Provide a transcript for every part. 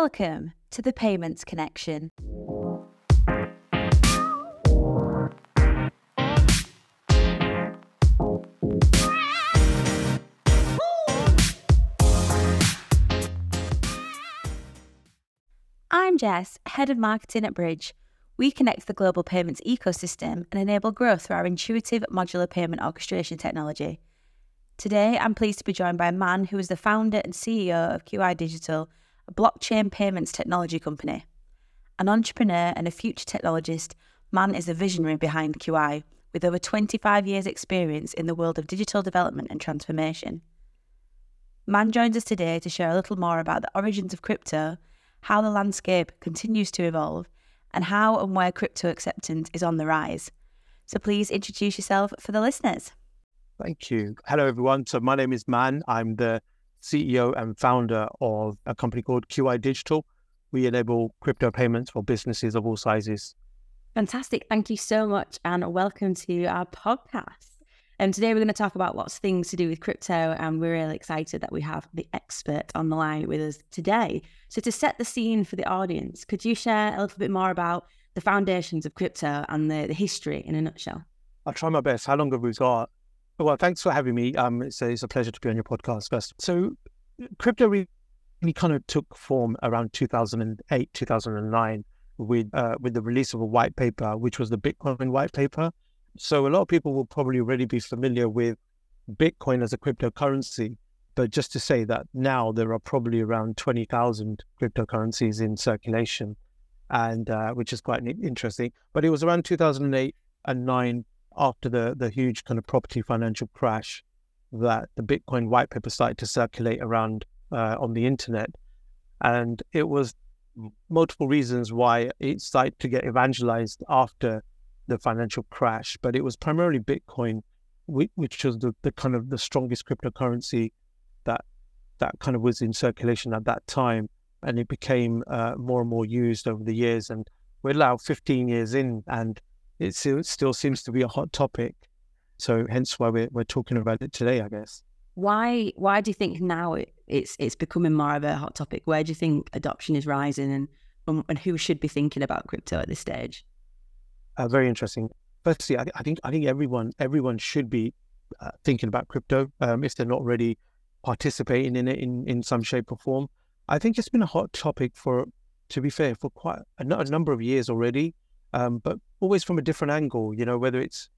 Welcome to the Payments Connection. I'm Jess, Head of Marketing at Bridge. We connect the global payments ecosystem and enable growth through our intuitive modular payment orchestration technology. Today, I'm pleased to be joined by a man who is the founder and CEO of QI Digital, a blockchain payments technology company. An entrepreneur and a future technologist, Mann is a visionary behind QI, with over 25 years' experience in the world of digital development and transformation. Mann joins us today to share a little more about the origins of crypto, how the landscape continues to evolve, and how and where crypto acceptance is on the rise. So please introduce yourself for the listeners. Thank you. Hello, everyone. So my name is Mann. I'm the CEO and founder of a company called QI Digital. We enable crypto payments for businesses of all sizes. Fantastic. Thank you so much and welcome to our podcast. And today we're going to talk about lots of things to do with crypto, and we're really excited that we have the expert on the line with us today. So, to set the scene for the audience, could you share a little bit more about the foundations of crypto and the, the history in a nutshell? I'll try my best. How long have we got? Well, thanks for having me. Um, it's a, it's a pleasure to be on your podcast first. So, crypto really, kind of took form around 2008, 2009 with uh, with the release of a white paper, which was the Bitcoin white paper. So, a lot of people will probably already be familiar with Bitcoin as a cryptocurrency. But just to say that now there are probably around 20,000 cryptocurrencies in circulation, and uh, which is quite interesting. But it was around 2008 and 9 after the the huge kind of property financial crash that the Bitcoin white paper started to circulate around uh, on the internet, and it was multiple reasons why it started to get evangelized after the financial crash. But it was primarily Bitcoin, which, was the, the kind of the strongest cryptocurrency that that kind of was in circulation at that time, and it became uh, more and more used over the years. And we're now 15 years in, and it still, seems to be a hot topic. So hence why we're, we're talking about it today, I guess. Why why do you think now it, it's it's becoming more of a hot topic? Where do you think adoption is rising and and who should be thinking about crypto at this stage? Uh, very interesting. Firstly, I, I, think I think everyone everyone should be uh, thinking about crypto um, if they're not already participating in it in, in some shape or form. I think it's been a hot topic for, to be fair, for quite a, a number of years already um, but always from a different angle. You know, whether it's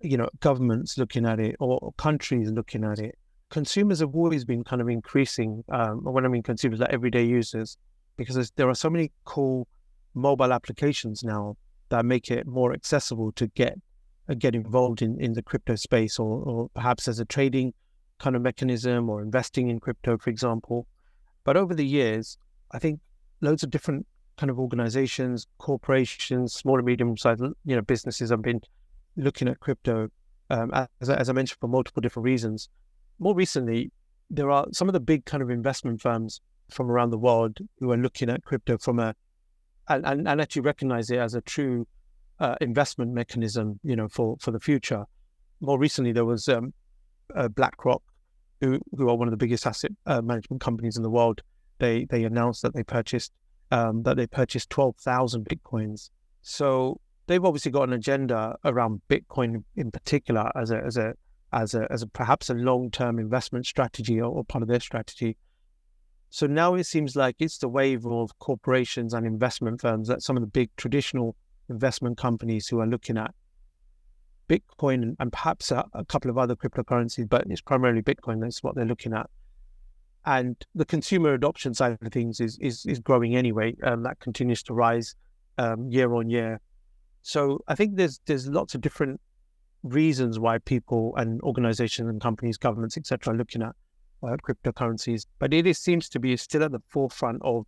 you know governments looking at it or countries looking at it. Consumers have always been kind of increasing. Um, when I mean consumers, like everyday users, because there are so many cool mobile applications now that make it more accessible to get uh, get involved in, in the crypto space or, or perhaps as a trading kind of mechanism or investing in crypto, for example. But over the years, I think loads of different kind of organizations, corporations, small and medium sized you know businesses have been looking at crypto um, as, as I mentioned for multiple different reasons. More recently, there are some of the big kind of investment firms from around the world who are looking at crypto from a and, and, and actually recognize it as a true uh, investment mechanism, you know, for for the future. More recently, there was um, uh, BlackRock, who who are one of the biggest asset uh, management companies in the world. They they announced that they purchased um, that they purchased 12,000 Bitcoins. So they've obviously got an agenda around Bitcoin in particular as a, as a, as a, as a perhaps a long-term investment strategy or, or part of their strategy. So now it seems like it's the wave of corporations and investment firms that some of the big traditional investment companies who are looking at Bitcoin and, and perhaps a, a, couple of other cryptocurrencies, but it's primarily Bitcoin. That's what they're looking at and the consumer adoption side of things is is, is growing anyway. Um, that continues to rise um, year on year. So I think there's there's lots of different reasons why people and organizations and companies, governments, etc., are looking at uh, cryptocurrencies. But it is, seems to be still at the forefront of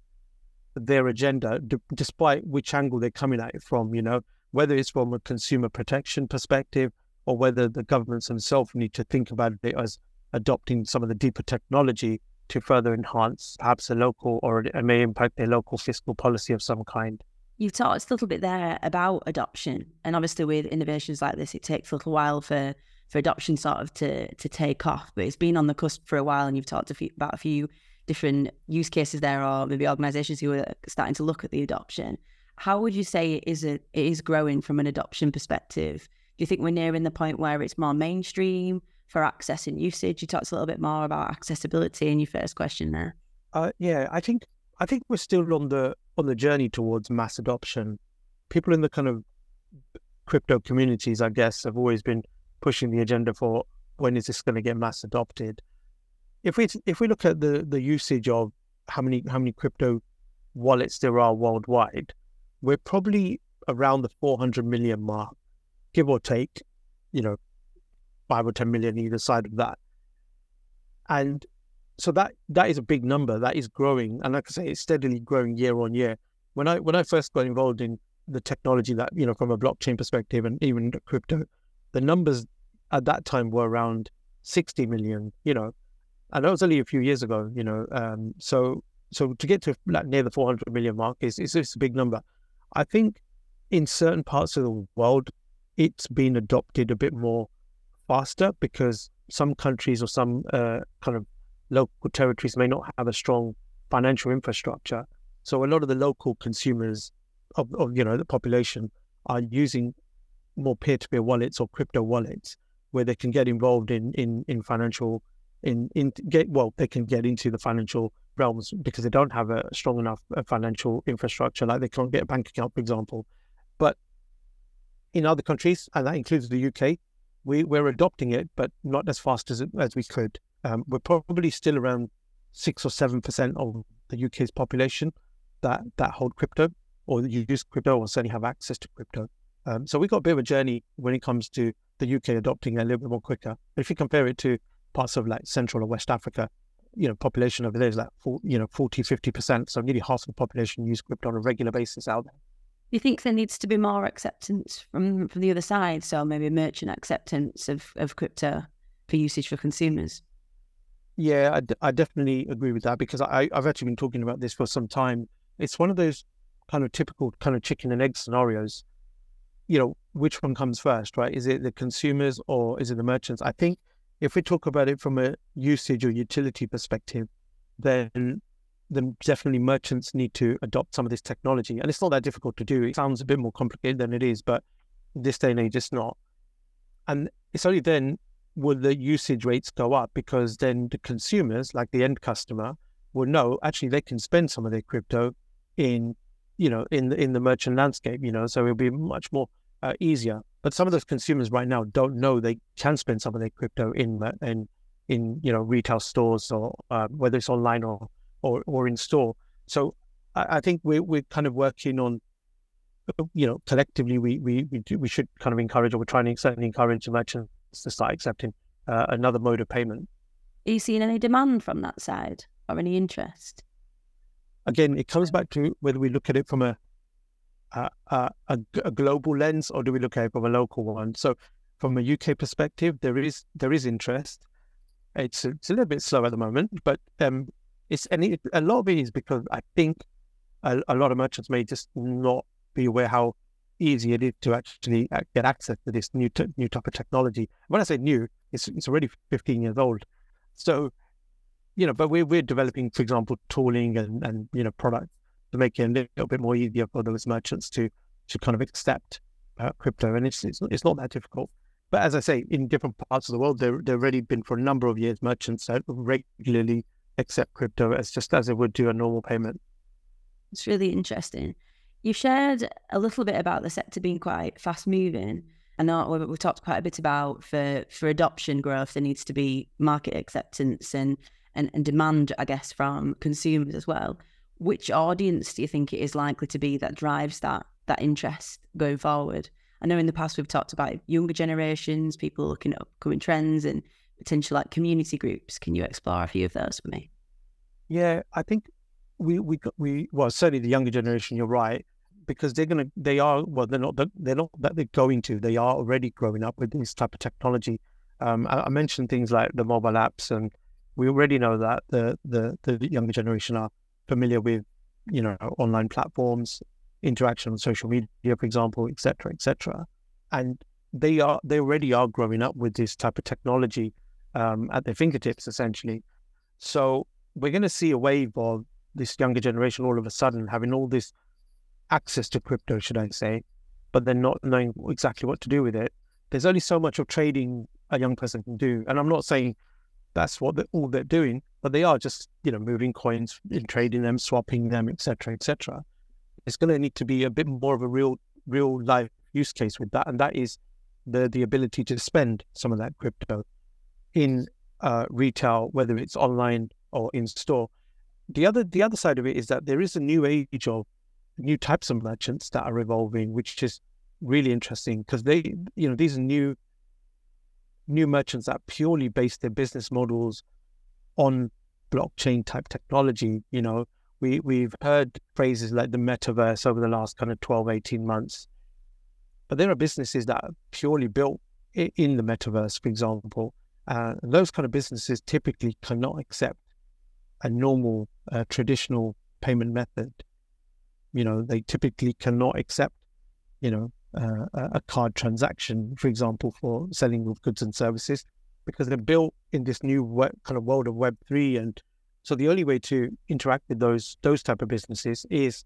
their agenda, d- despite which angle they're coming at it from. You know, whether it's from a consumer protection perspective or whether the governments themselves need to think about it as adopting some of the deeper technology to further enhance perhaps a local or it may impact a local fiscal policy of some kind. You've talked a little bit there about adoption, and obviously with innovations like this, it takes a little while for for adoption sort of to to take off. But it's been on the cusp for a while, and you've talked a few, about a few different use cases there are maybe organizations who are starting to look at the adoption. How would you say it is a, it is growing from an adoption perspective? Do you think we're nearing the point where it's more mainstream for access and usage? You talked a little bit more about accessibility in your first question there. Uh, yeah, I think I think we're still on the on the journey towards mass adoption. People in the kind of crypto communities, I guess, have always been pushing the agenda for when is this going to get mass adopted. If we if we look at the the usage of how many how many crypto wallets there are worldwide, we're probably around the 400 million mark, give or take, you know, five or 10 million either side of that. And so that that is a big number that is growing. And like I say, it's steadily growing year on year. When I when I first got involved in the technology that, you know, from a blockchain perspective and even crypto, the numbers at that time were around 60 million, you know, and that was only a few years ago, you know. Um, so so to get to like near the 400 million mark is, is, is a big number. I think in certain parts of the world, it's been adopted a bit more faster because some countries or some uh, kind of local territories may not have a strong financial infrastructure. So a lot of the local consumers of, of you know the population are using more peer-to-peer wallets or crypto wallets where they can get involved in in in financial in in get well they can get into the financial realms because they don't have a strong enough uh, financial infrastructure, like they can't get a bank account, for example. But in other countries, and that includes the UK, we, we're adopting it, but not as fast as, as we could. Um, we're probably still around six or seven percent of the UK's population that that hold crypto or use crypto or certainly have access to crypto. Um, so we've got a bit of a journey when it comes to the UK adopting a little bit more quicker. If you compare it to parts of like Central or West Africa, you know, population over there is like, you know, 40, 50%. So nearly half of the population use crypto on a regular basis out there. You think there needs to be more acceptance from, from the other side? So maybe merchant acceptance of, of crypto for usage for consumers? Yeah, I, d- I definitely agree with that because I, I've actually been talking about this for some time. It's one of those kind of typical kind of chicken and egg scenarios. You know, which one comes first, right? Is it the consumers or is it the merchants? I think if we talk about it from a usage or utility perspective, then then definitely merchants need to adopt some of this technology. And it's not that difficult to do. It sounds a bit more complicated than it is, but this day and age it's not. And it's only then will the usage rates go up because then the consumers, like the end customer, will know actually they can spend some of their crypto in, you know, in the in the merchant landscape, you know, so it'll be much more uh, easier. But some of those consumers right now don't know they can spend some of their crypto in in in you know retail stores or uh, whether it's online or, or or in store. So I, I think we're we're kind of working on you know collectively we we we, do, we should kind of encourage or we're trying to certainly encourage merchants to start accepting uh, another mode of payment. Are you seeing any demand from that side or any interest? Again, it comes back to whether we look at it from a a, a, a, global lens or do we look at it from a local one? So, from a UK perspective, there is there is interest. It's it's a little bit slow at the moment, but um, it's and it, a lot of it is because I think a, a lot of merchants may just not be aware how easy it is to actually uh, get access to this new t- new type of technology. When I say new, it's it's already 15 years old. So, you know, but we're we're developing, for example, tooling and and you know products to make it a little bit more easier for those merchants to to kind of accept uh, crypto. And it's, it's it's not that difficult. But as I say, in different parts of the world, there there already been for a number of years merchants regularly accept crypto as just as it would do a normal payment. It's really interesting. You've shared a little bit about the sector being quite fast moving. I know we've talked quite a bit about for for adoption growth, there needs to be market acceptance and and, and demand, I guess, from consumers as well which audience do you think it is likely to be that drives that that interest going forward? I know in the past we've talked about younger generations, people looking at upcoming trends and potential like community groups. Can you explore a few of those for me? Yeah, I think we we we well certainly the younger generation. You're right because they're gonna they are well they're not they're not that they're going to they are already growing up with this type of technology. Um, I, I mentioned things like the mobile apps, and we already know that the the the younger generation are familiar with, you know, online platforms, interaction on social media, for example, etc. cetera, et cetera. And they are they already are growing up with this type of technology um, at their fingertips, essentially. So we're going to see a wave of this younger generation all of a sudden having all this access to crypto, should I say, but then not knowing exactly what to do with it. There's only so much of trading a young person can do, and I'm not saying that's what they're, all they're doing, but they are just you know moving coins and trading them, swapping them, etc., etc. It's going to need to be a bit more of a real, real life use case with that, and that is the the ability to spend some of that crypto in uh, retail, whether it's online or in store. The other the other side of it is that there is a new age of new types of merchants that are evolving, which is really interesting because they, you know, these are new new merchants that purely base their business models on blockchain type technology. You know, we we've heard phrases like the metaverse over the last kind of 12, 18 months. But there are businesses that are purely built in the metaverse, for example. Uh, those kind of businesses typically cannot accept a normal, uh, traditional payment method. You know, they typically cannot accept, you know, uh, a card transaction, for example, for selling of goods and services, because they're built in this new web, kind of world of Web three, and so the only way to interact with those those type of businesses is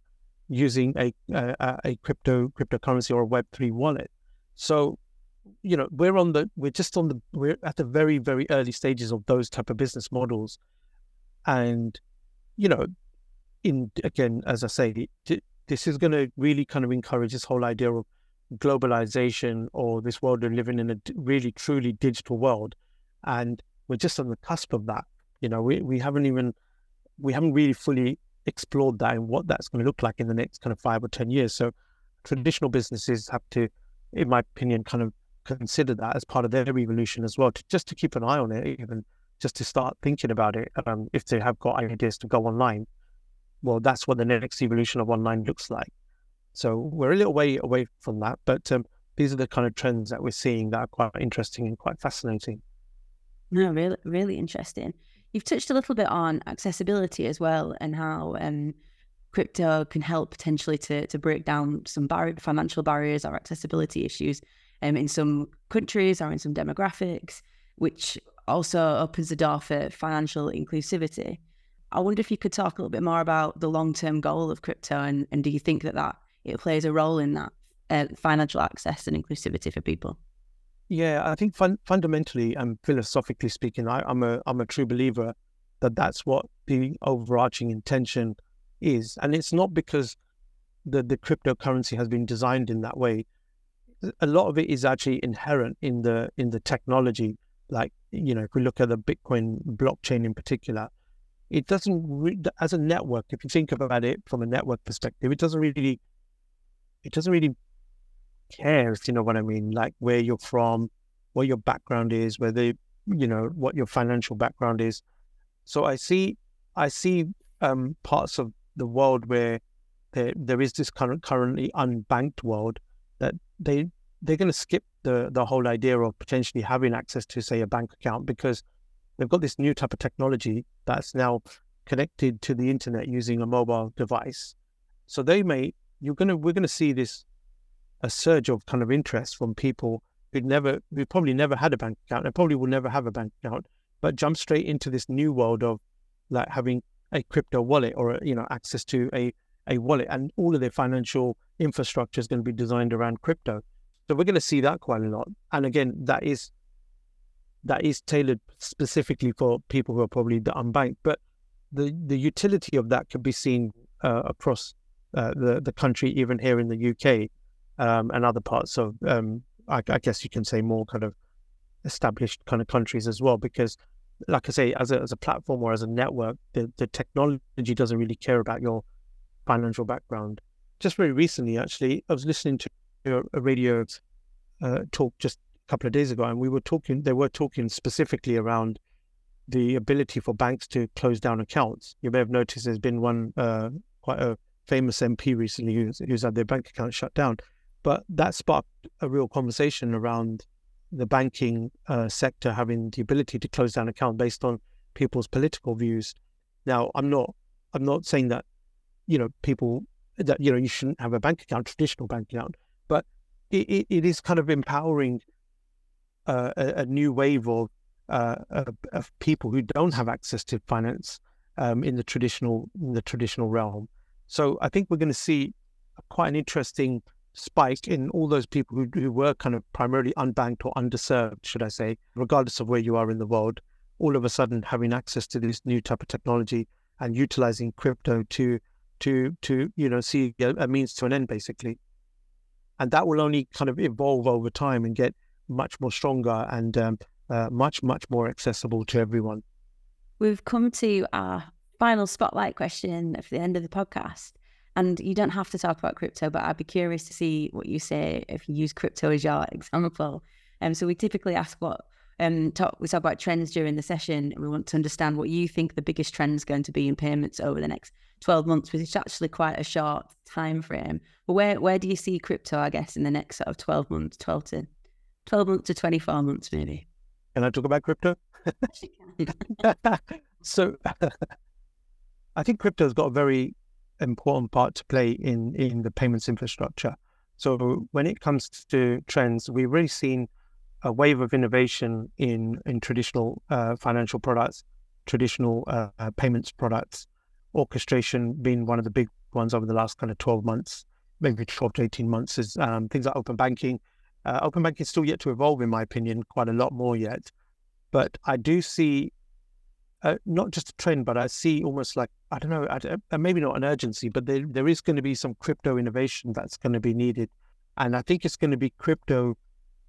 using a a, a crypto cryptocurrency or a Web three wallet. So you know we're on the we're just on the we're at the very very early stages of those type of business models. And you know in again as i say this is going to really kind of encourage this whole idea of globalization or this world of living in a really truly digital world. And we're just on the cusp of that. You know we, we haven't even we haven't really fully explored that and what that's going to look like in the next kind of five or ten years. So traditional businesses have to in my opinion kind of consider that as part of their evolution as well, to, just to keep an eye on it, even just to start thinking about it. Um, if they have got ideas to go online, well, that's what the next evolution of online looks like. So we're a little way away from that, but um, these are the kind of trends that we're seeing that are quite interesting and quite fascinating. No, really, really interesting. You've touched a little bit on accessibility as well, and how um, crypto can help potentially to to break down some bar- financial barriers or accessibility issues um, in some countries or in some demographics, which also opens the door for financial inclusivity. I wonder if you could talk a little bit more about the long term goal of crypto and, and do you think that, that it plays a role in that uh, financial access and inclusivity for people? Yeah, I think fun- fundamentally and philosophically speaking, I, I'm a I'm a true believer that that's what the overarching intention is, and it's not because the the cryptocurrency has been designed in that way a lot of it is actually inherent in the in the technology. Like you know, if we look at the Bitcoin blockchain in particular, it doesn't re- as a network. If you think about it from a network perspective, it doesn't really it doesn't really care if you know what I mean. Like where you're from, what your background is, whether you know what your financial background is. So I see I see um, parts of the world where there there is this current currently unbanked world they they're going to skip the the whole idea of potentially having access to say a bank account because they've got this new type of technology that's now connected to the internet using a mobile device. So they may you're gonna we're gonna see this a surge of kind of interest from people who'd never who probably never had a bank account and probably will never have a bank account, but jump straight into this new world of like having a crypto wallet or you know access to a a wallet and all of their financial infrastructure is going to be designed around crypto. So we're going to see that quite a lot. And again, that is that is tailored specifically for people who are probably the unbanked. But the the utility of that could be seen uh, across uh, the the country, even here in the UK um, and other parts of, um, I, I, guess you can say, more kind of established kind of countries as well. Because, like I say, as a as a platform or as a network, the the technology doesn't really care about your financial background just very recently, actually, I was listening to a, radio uh, talk just a couple of days ago, and we were talking. They were talking specifically around the ability for banks to close down accounts. You may have noticed there's been one uh, quite a famous MP recently who's, who's had their bank account shut down, but that sparked a real conversation around the banking uh, sector having the ability to close down accounts based on people's political views. Now, I'm not I'm not saying that you know people that you know you shouldn't have a bank account, traditional bank account, but it, it, it is kind of empowering uh, a, a, new wave of, uh, of, of people who don't have access to finance um, in the traditional in the traditional realm. So I think we're going to see quite an interesting spike in all those people who, who were kind of primarily unbanked or underserved, should I say, regardless of where you are in the world, all of a sudden having access to this new type of technology and utilizing crypto to to to you know see a means to an end basically. And that will only kind of evolve over time and get much more stronger and um, uh, much much more accessible to everyone. We've come to our final spotlight question at the end of the podcast. And you don't have to talk about crypto but i'd be curious to see what you say if you use crypto as your example. Um, so we typically ask what um, talk, we talk about trends during the session. We want to understand what you think the biggest trend is going to be in payments over the next 12 months, which is actually quite a short time frame. But where, where do you see crypto, I guess, in the next sort of 12 months, 12 to 12 months to 24 months, maybe? Can I talk about crypto? so I think crypto has got a very important part to play in, in the payments infrastructure. So when it comes to trends, we've really seen a wave of innovation in in traditional uh, financial products, traditional uh, uh, payments products, orchestration being one of the big ones over the last kind of 12 months, maybe 12 to 18 months is um, things like open banking. Uh, open banking is still yet to evolve, in my opinion, quite a lot more yet. But I do see uh, not just a trend, but I see almost like, I don't know, I, uh, maybe not an urgency, but there, there is going to be some crypto innovation that's going to be needed. And I think it's going to be crypto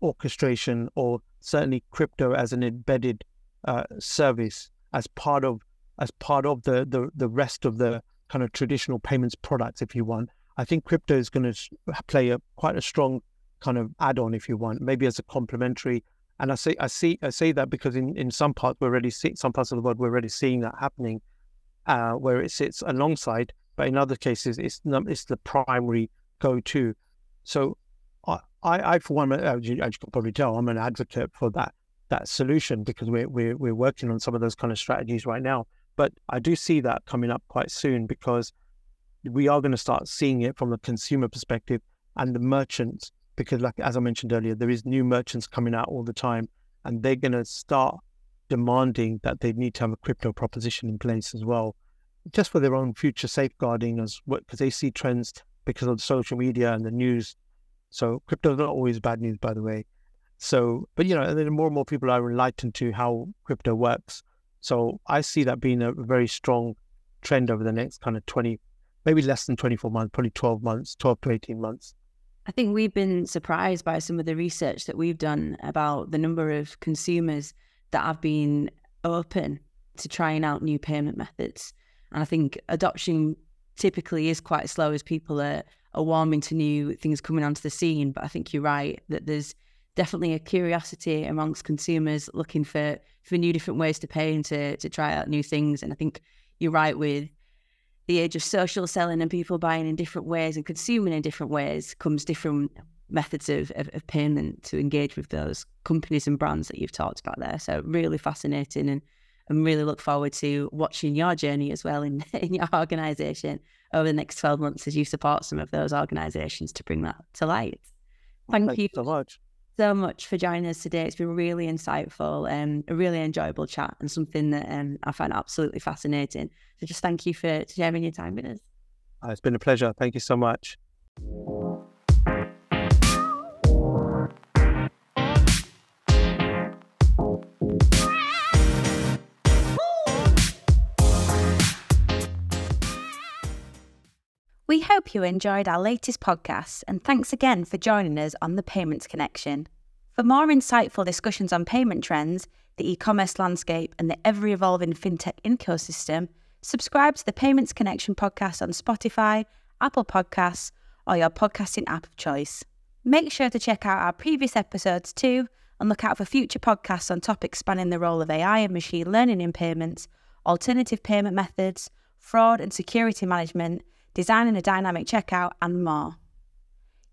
orchestration or certainly crypto as an embedded uh, service as part of as part of the, the the rest of the kind of traditional payments products if you want. I think crypto is going to play a quite a strong kind of add-on if you want maybe as a complementary. And i say i see i say that because in in some parts we're already some parts of the world we're already seeing that happening uh, where it sits alongside but in other cases it's it's the primary go-to. So I, I for one, as you, as you can probably tell, I'm an advocate for that that solution because we're, we're we're working on some of those kind of strategies right now. But I do see that coming up quite soon because we are going to start seeing it from the consumer perspective and the merchants because, like as I mentioned earlier, there is new merchants coming out all the time, and they're going to start demanding that they need to have a crypto proposition in place as well, just for their own future safeguarding as well, because they see trends because of social media and the news so crypto is not always bad news, by the way. So, but you know, and then more and more people are enlightened to how crypto works. So I see that being a very strong trend over the next kind of 20, maybe less than 24 months, probably 12 months, 12 to 18 months. I think we've been surprised by some of the research that we've done about the number of consumers that have been open to trying out new payment methods. And I think adoption typically is quite slow as people are are warming to new things coming onto the scene. But I think you're right that there's definitely a curiosity amongst consumers looking for for new different ways to pay and to to try out new things. And I think you're right with the age of social selling and people buying in different ways and consuming in different ways comes different methods of, of, of payment to engage with those companies and brands that you've talked about there. So really fascinating and and really look forward to watching your journey as well in, in your organisation over the next 12 months as you support some of those organisations to bring that to light. Thank, Thank you so much. So much for joining us today. It's been really insightful and a really enjoyable chat and something that um, I find absolutely fascinating. So just thank you for sharing your time with us. Uh, it's been a pleasure. Thank you so much. We hope you enjoyed our latest podcast and thanks again for joining us on the Payments Connection. For more insightful discussions on payment trends, the e commerce landscape, and the ever evolving fintech ecosystem, subscribe to the Payments Connection podcast on Spotify, Apple Podcasts, or your podcasting app of choice. Make sure to check out our previous episodes too and look out for future podcasts on topics spanning the role of AI and machine learning in payments, alternative payment methods, fraud and security management designing a dynamic checkout, and more.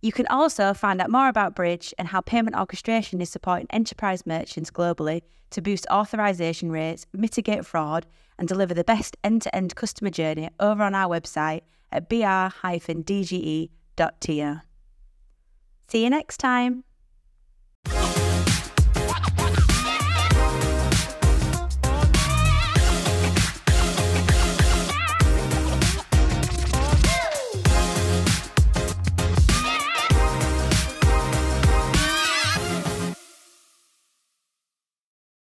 You can also find out more about Bridge and how payment orchestration is supporting enterprise merchants globally to boost authorization rates, mitigate fraud, and deliver the best end to end customer journey over on our website at br-dge.to. See you next time.